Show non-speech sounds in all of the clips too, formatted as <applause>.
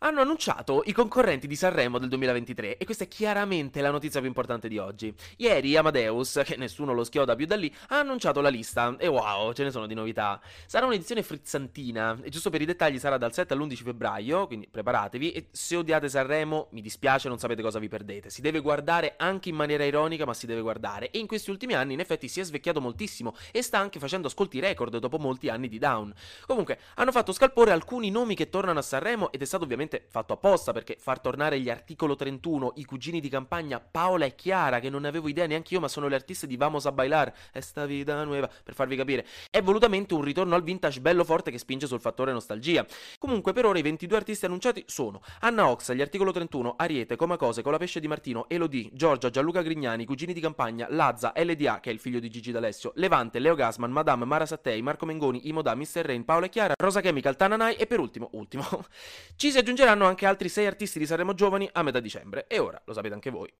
hanno annunciato i concorrenti di Sanremo del 2023 e questa è chiaramente la notizia più importante di oggi. Ieri Amadeus, che nessuno lo schioda più da lì, ha annunciato la lista e wow, ce ne sono di novità. Sarà un'edizione frizzantina e giusto per i dettagli sarà dal 7 all'11 febbraio, quindi preparatevi e se odiate Sanremo mi dispiace, non sapete cosa vi perdete. Si deve guardare anche in maniera ironica, ma si deve guardare e in questi ultimi anni in effetti si è svecchiato moltissimo e sta anche facendo ascolti record dopo molti anni di down. Comunque, hanno fatto scalpore alcuni nomi che tornano a Sanremo ed è stato ovviamente ovviamente fatto apposta perché far tornare gli articolo 31, i cugini di campagna Paola e Chiara, che non avevo idea neanche io, ma sono le artiste di Vamos a Bailar, esta vida nueva, per farvi capire, è volutamente un ritorno al vintage bello forte che spinge sul fattore nostalgia. Comunque per ora i 22 artisti annunciati sono Anna Oxa, gli articolo 31, Ariete, Comacose, Colapesce di Martino, Elodie, Giorgia, Gianluca Grignani, cugini di campagna, Lazza, LDA, che è il figlio di Gigi D'Alessio, Levante, Leo Gasman, Madame, Mara Sattei, Marco Mengoni, Imoda, Mr. Rain, Paola e Chiara, Rosa Chemical, Tananai e per ultimo, ultimo, <laughs> ci si aggiungeranno anche altri sei artisti di Sanremo Giovani a metà dicembre. E ora lo sapete anche voi.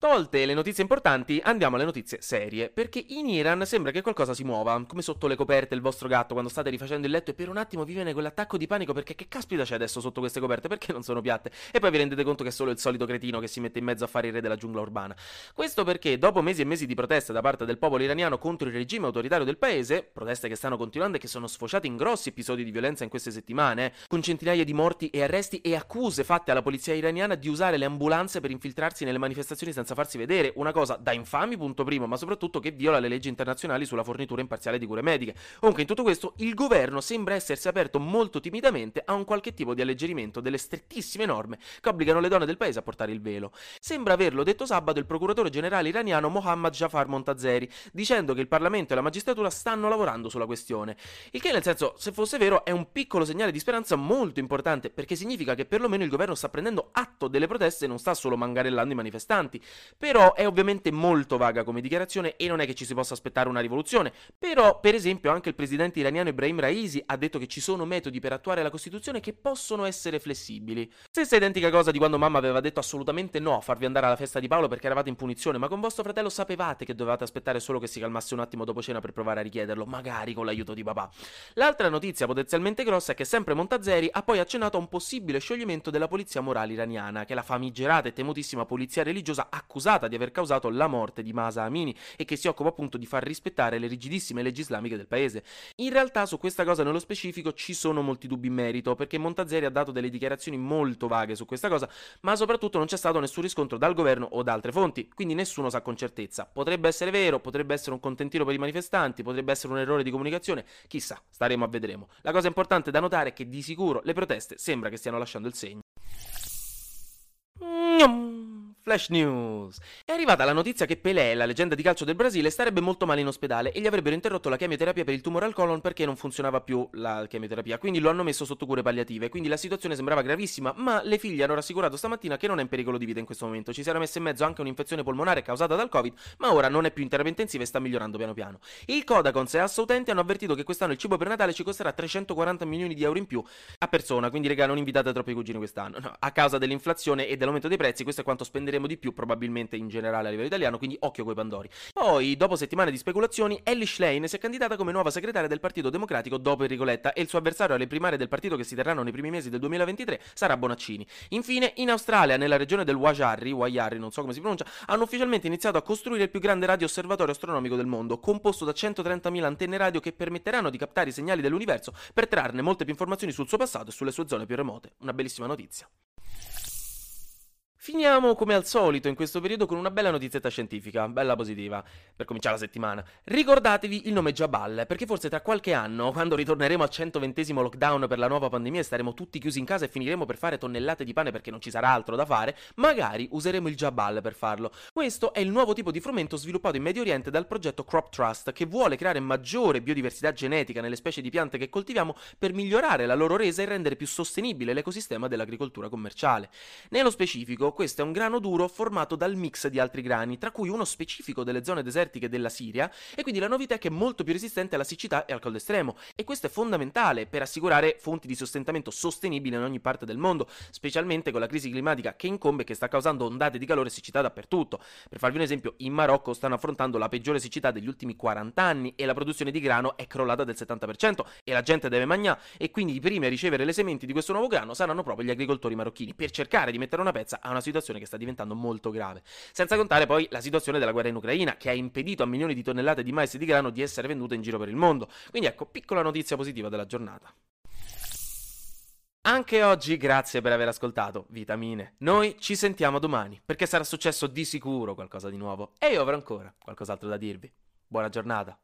Tolte le notizie importanti, andiamo alle notizie serie, perché in Iran sembra che qualcosa si muova, come sotto le coperte il vostro gatto quando state rifacendo il letto e per un attimo vi viene quell'attacco di panico perché che caspita c'è adesso sotto queste coperte, perché non sono piatte? E poi vi rendete conto che è solo il solito cretino che si mette in mezzo a fare il re della giungla urbana. Questo perché dopo mesi e mesi di proteste da parte del popolo iraniano contro il regime autoritario del paese, proteste che stanno continuando e che sono sfociate in grossi episodi di violenza in queste settimane, con centinaia di morti e arresti e accuse fatte alla polizia iraniana di usare le ambulanze per infiltrarsi nelle manifestazioni senza farsi vedere, una cosa da infami, punto primo, ma soprattutto che viola le leggi internazionali sulla fornitura imparziale di cure mediche. Comunque, in tutto questo, il governo sembra essersi aperto molto timidamente a un qualche tipo di alleggerimento delle strettissime norme che obbligano le donne del paese a portare il velo. Sembra averlo detto sabato il procuratore generale iraniano Mohammad Jafar Montazeri, dicendo che il Parlamento e la magistratura stanno lavorando sulla questione. Il che, nel senso, se fosse vero, è un piccolo segnale di speranza molto importante, perché significa che perlomeno il governo sta prendendo atto delle proteste e non sta solo mangarellando i manifestanti. Però è ovviamente molto vaga come dichiarazione e non è che ci si possa aspettare una rivoluzione, però per esempio anche il presidente iraniano Ibrahim Raisi ha detto che ci sono metodi per attuare la Costituzione che possono essere flessibili. Stessa identica cosa di quando mamma aveva detto assolutamente no a farvi andare alla festa di Paolo perché eravate in punizione, ma con vostro fratello sapevate che dovevate aspettare solo che si calmasse un attimo dopo cena per provare a richiederlo, magari con l'aiuto di papà. L'altra notizia potenzialmente grossa è che sempre Montazeri ha poi accennato a un possibile scioglimento della polizia morale iraniana, che è la famigerata e temutissima polizia religiosa accusata di aver causato la morte di Masa Amini e che si occupa appunto di far rispettare le rigidissime leggi islamiche del paese. In realtà su questa cosa nello specifico ci sono molti dubbi in merito, perché Montazeri ha dato delle dichiarazioni molto vaghe su questa cosa, ma soprattutto non c'è stato nessun riscontro dal governo o da altre fonti, quindi nessuno sa con certezza. Potrebbe essere vero, potrebbe essere un contentino per i manifestanti, potrebbe essere un errore di comunicazione, chissà, staremo a vedremo. La cosa importante da notare è che di sicuro le proteste sembra che stiano lasciando il segno. Flash News. È arrivata la notizia che Pelé, la leggenda di calcio del Brasile, starebbe molto male in ospedale e gli avrebbero interrotto la chemioterapia per il tumore al colon perché non funzionava più la chemioterapia, quindi lo hanno messo sotto cure palliative, quindi la situazione sembrava gravissima, ma le figlie hanno rassicurato stamattina che non è in pericolo di vita in questo momento. Ci si era messa in mezzo anche un'infezione polmonare causata dal Covid, ma ora non è più in terapia intensiva e sta migliorando piano piano. Il Codacons e Assa Utenti hanno avvertito che quest'anno il cibo per Natale ci costerà 340 milioni di euro in più a persona, quindi regà non invitate troppi cugini quest'anno. No, a causa dell'inflazione e dell'aumento dei prezzi, questo è quanto spenderemo di più probabilmente in generale a livello italiano, quindi occhio coi Pandori. Poi, dopo settimane di speculazioni, Ellie Schlein si è candidata come nuova segretaria del Partito Democratico dopo Enrico Letta e il suo avversario alle primarie del partito che si terranno nei primi mesi del 2023 sarà Bonaccini. Infine, in Australia, nella regione del Wajarri, Wayarri, non so come si pronuncia, hanno ufficialmente iniziato a costruire il più grande radio osservatorio astronomico del mondo, composto da 130.000 antenne radio che permetteranno di captare i segnali dell'universo per trarne molte più informazioni sul suo passato e sulle sue zone più remote. Una bellissima notizia. Finiamo come al solito in questo periodo con una bella notizietta scientifica, bella positiva, per cominciare la settimana. Ricordatevi il nome Jabal, perché forse tra qualche anno, quando ritorneremo al 120 lockdown per la nuova pandemia e staremo tutti chiusi in casa e finiremo per fare tonnellate di pane perché non ci sarà altro da fare, magari useremo il Jabal per farlo. Questo è il nuovo tipo di frumento sviluppato in Medio Oriente dal progetto Crop Trust, che vuole creare maggiore biodiversità genetica nelle specie di piante che coltiviamo per migliorare la loro resa e rendere più sostenibile l'ecosistema dell'agricoltura commerciale. Nello specifico, questo è un grano duro formato dal mix di altri grani, tra cui uno specifico delle zone desertiche della Siria, e quindi la novità è che è molto più resistente alla siccità e al caldo estremo. E questo è fondamentale per assicurare fonti di sostentamento sostenibili in ogni parte del mondo, specialmente con la crisi climatica che incombe e che sta causando ondate di calore e siccità dappertutto. Per farvi un esempio, in Marocco stanno affrontando la peggiore siccità degli ultimi 40 anni e la produzione di grano è crollata del 70% e la gente deve mangiare e quindi i primi a ricevere le sementi di questo nuovo grano saranno proprio gli agricoltori marocchini per cercare di mettere una pezza a una situazione che sta diventando molto grave. Senza contare poi la situazione della guerra in Ucraina che ha impedito a milioni di tonnellate di mais e di grano di essere vendute in giro per il mondo. Quindi ecco, piccola notizia positiva della giornata. Anche oggi grazie per aver ascoltato Vitamine. Noi ci sentiamo domani perché sarà successo di sicuro qualcosa di nuovo e io avrò ancora qualcos'altro da dirvi. Buona giornata.